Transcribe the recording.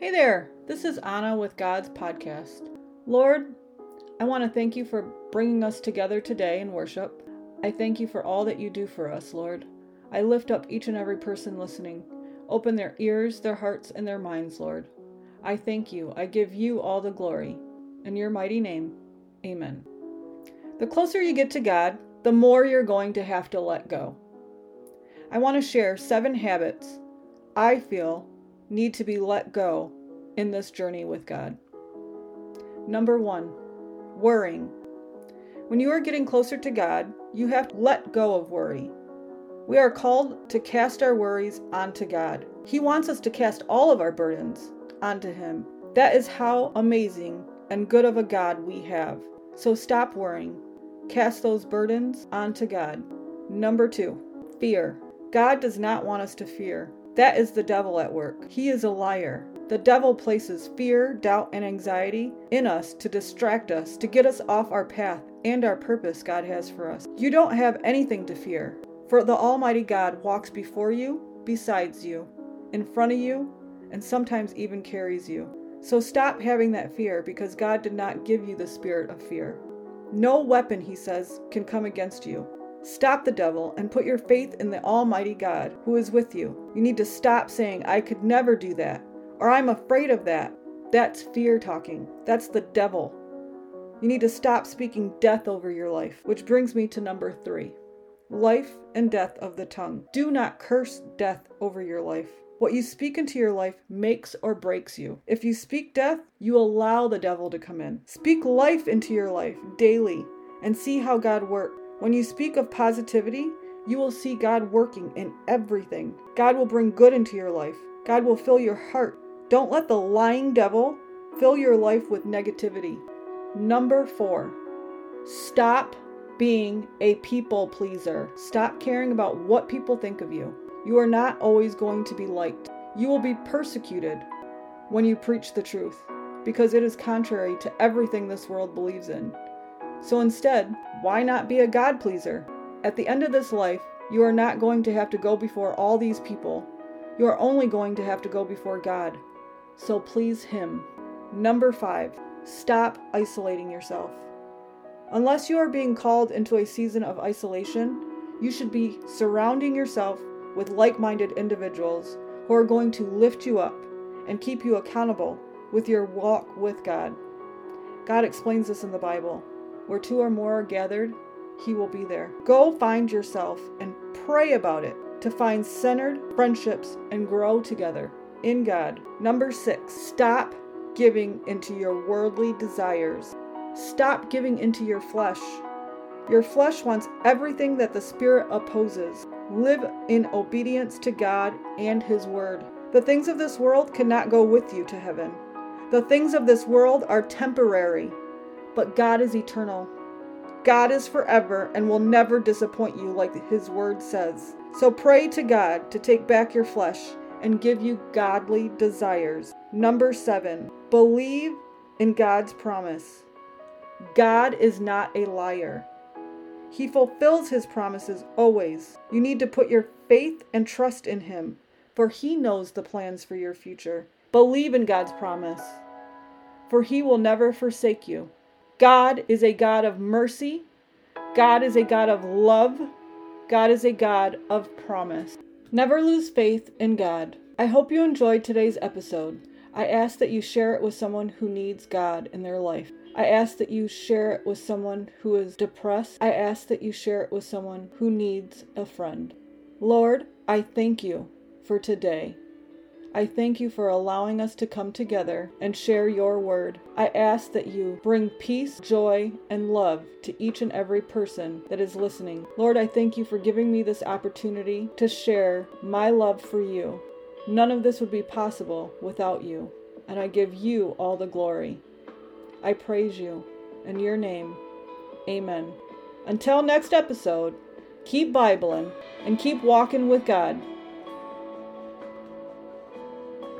Hey there, this is Anna with God's Podcast. Lord, I want to thank you for bringing us together today in worship. I thank you for all that you do for us, Lord. I lift up each and every person listening. Open their ears, their hearts, and their minds, Lord. I thank you. I give you all the glory. In your mighty name, amen. The closer you get to God, the more you're going to have to let go. I want to share seven habits I feel need to be let go in this journey with God. Number one, worrying. When you are getting closer to God, you have to let go of worry. We are called to cast our worries onto God. He wants us to cast all of our burdens onto Him. That is how amazing and good of a God we have. So stop worrying. Cast those burdens onto God. Number two, fear. God does not want us to fear. That is the devil at work. He is a liar. The devil places fear, doubt, and anxiety in us to distract us, to get us off our path and our purpose God has for us. You don't have anything to fear, for the Almighty God walks before you, besides you, in front of you, and sometimes even carries you. So stop having that fear because God did not give you the spirit of fear. No weapon, he says, can come against you. Stop the devil and put your faith in the Almighty God who is with you. You need to stop saying, I could never do that, or I'm afraid of that. That's fear talking. That's the devil. You need to stop speaking death over your life, which brings me to number three life and death of the tongue. Do not curse death over your life. What you speak into your life makes or breaks you. If you speak death, you allow the devil to come in. Speak life into your life daily and see how God works. When you speak of positivity, you will see God working in everything. God will bring good into your life. God will fill your heart. Don't let the lying devil fill your life with negativity. Number four, stop being a people pleaser. Stop caring about what people think of you. You are not always going to be liked. You will be persecuted when you preach the truth because it is contrary to everything this world believes in. So instead, why not be a God pleaser? At the end of this life, you are not going to have to go before all these people. You are only going to have to go before God. So please Him. Number five, stop isolating yourself. Unless you are being called into a season of isolation, you should be surrounding yourself with like minded individuals who are going to lift you up and keep you accountable with your walk with God. God explains this in the Bible. Where two or more are gathered, he will be there. Go find yourself and pray about it to find centered friendships and grow together in God. Number six, stop giving into your worldly desires. Stop giving into your flesh. Your flesh wants everything that the Spirit opposes. Live in obedience to God and His Word. The things of this world cannot go with you to heaven. The things of this world are temporary but God is eternal. God is forever and will never disappoint you, like His word says. So pray to God to take back your flesh and give you godly desires. Number seven, believe in God's promise. God is not a liar. He fulfills his promises always. You need to put your faith and trust in him, for he knows the plans for your future. Believe in God's promise, for he will never forsake you. God is a God of mercy. God is a God of love. God is a God of promise. Never lose faith in God. I hope you enjoyed today's episode. I ask that you share it with someone who needs God in their life. I ask that you share it with someone who is depressed. I ask that you share it with someone who needs a friend. Lord, I thank you for today. I thank you for allowing us to come together and share your word. I ask that you bring peace, joy, and love to each and every person that is listening. Lord, I thank you for giving me this opportunity to share my love for you. None of this would be possible without you, and I give you all the glory. I praise you. In your name, amen. Until next episode, keep Bibling and keep walking with God.